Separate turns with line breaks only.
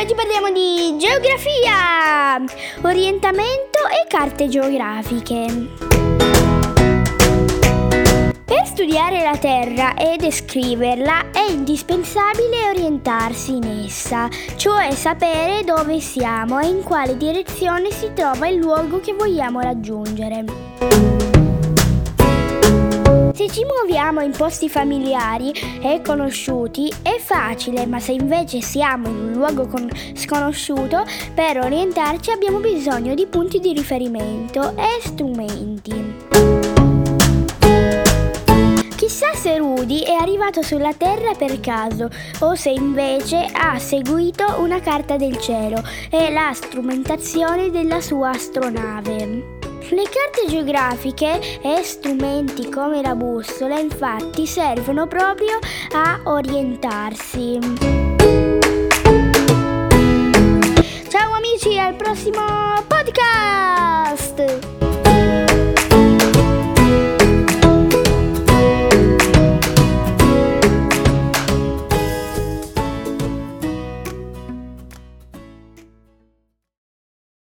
oggi parliamo di geografia, orientamento e carte geografiche. Per studiare la Terra e descriverla è indispensabile orientarsi in essa, cioè sapere dove siamo e in quale direzione si trova il luogo che vogliamo raggiungere. Se ci muoviamo in posti familiari e conosciuti è facile, ma se invece siamo in un luogo con- sconosciuto, per orientarci abbiamo bisogno di punti di riferimento e strumenti. Chissà se Rudy è arrivato sulla Terra per caso o se invece ha seguito una carta del cielo e la strumentazione della sua astronave. Le carte geografiche e strumenti come la bussola infatti servono proprio a orientarsi. Ciao amici, al prossimo podcast!